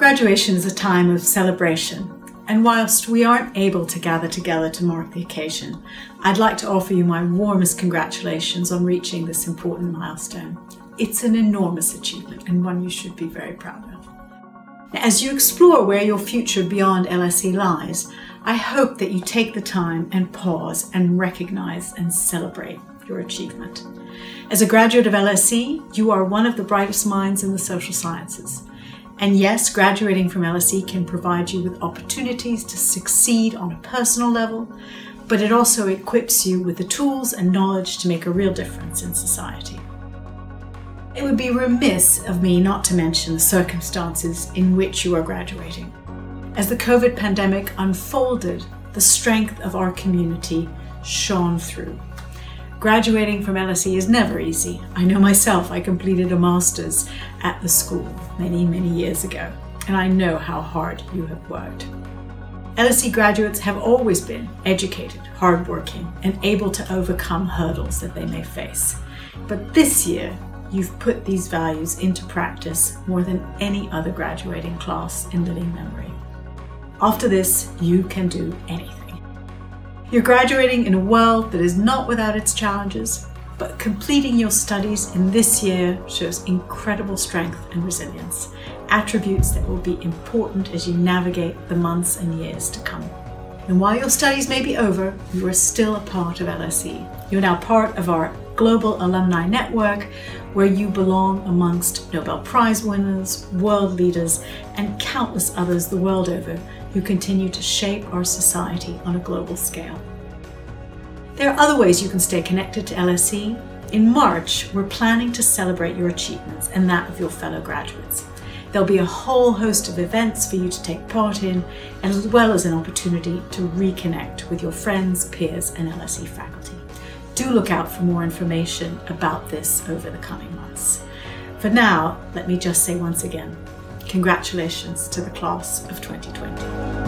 Graduation is a time of celebration, and whilst we aren't able to gather together to mark the occasion, I'd like to offer you my warmest congratulations on reaching this important milestone. It's an enormous achievement and one you should be very proud of. As you explore where your future beyond LSE lies, I hope that you take the time and pause and recognize and celebrate your achievement. As a graduate of LSE, you are one of the brightest minds in the social sciences. And yes, graduating from LSE can provide you with opportunities to succeed on a personal level, but it also equips you with the tools and knowledge to make a real difference in society. It would be remiss of me not to mention the circumstances in which you are graduating. As the COVID pandemic unfolded, the strength of our community shone through. Graduating from LSE is never easy. I know myself, I completed a master's at the school many, many years ago, and I know how hard you have worked. LSE graduates have always been educated, hardworking, and able to overcome hurdles that they may face. But this year, you've put these values into practice more than any other graduating class in living memory. After this, you can do anything. You're graduating in a world that is not without its challenges, but completing your studies in this year shows incredible strength and resilience, attributes that will be important as you navigate the months and years to come. And while your studies may be over, you are still a part of LSE. You're now part of our global alumni network where you belong amongst Nobel Prize winners, world leaders, and countless others the world over who continue to shape our society on a global scale. There are other ways you can stay connected to LSE. In March, we're planning to celebrate your achievements and that of your fellow graduates. There'll be a whole host of events for you to take part in, as well as an opportunity to reconnect with your friends, peers, and LSE faculty. Do look out for more information about this over the coming months. For now, let me just say once again, Congratulations to the class of 2020.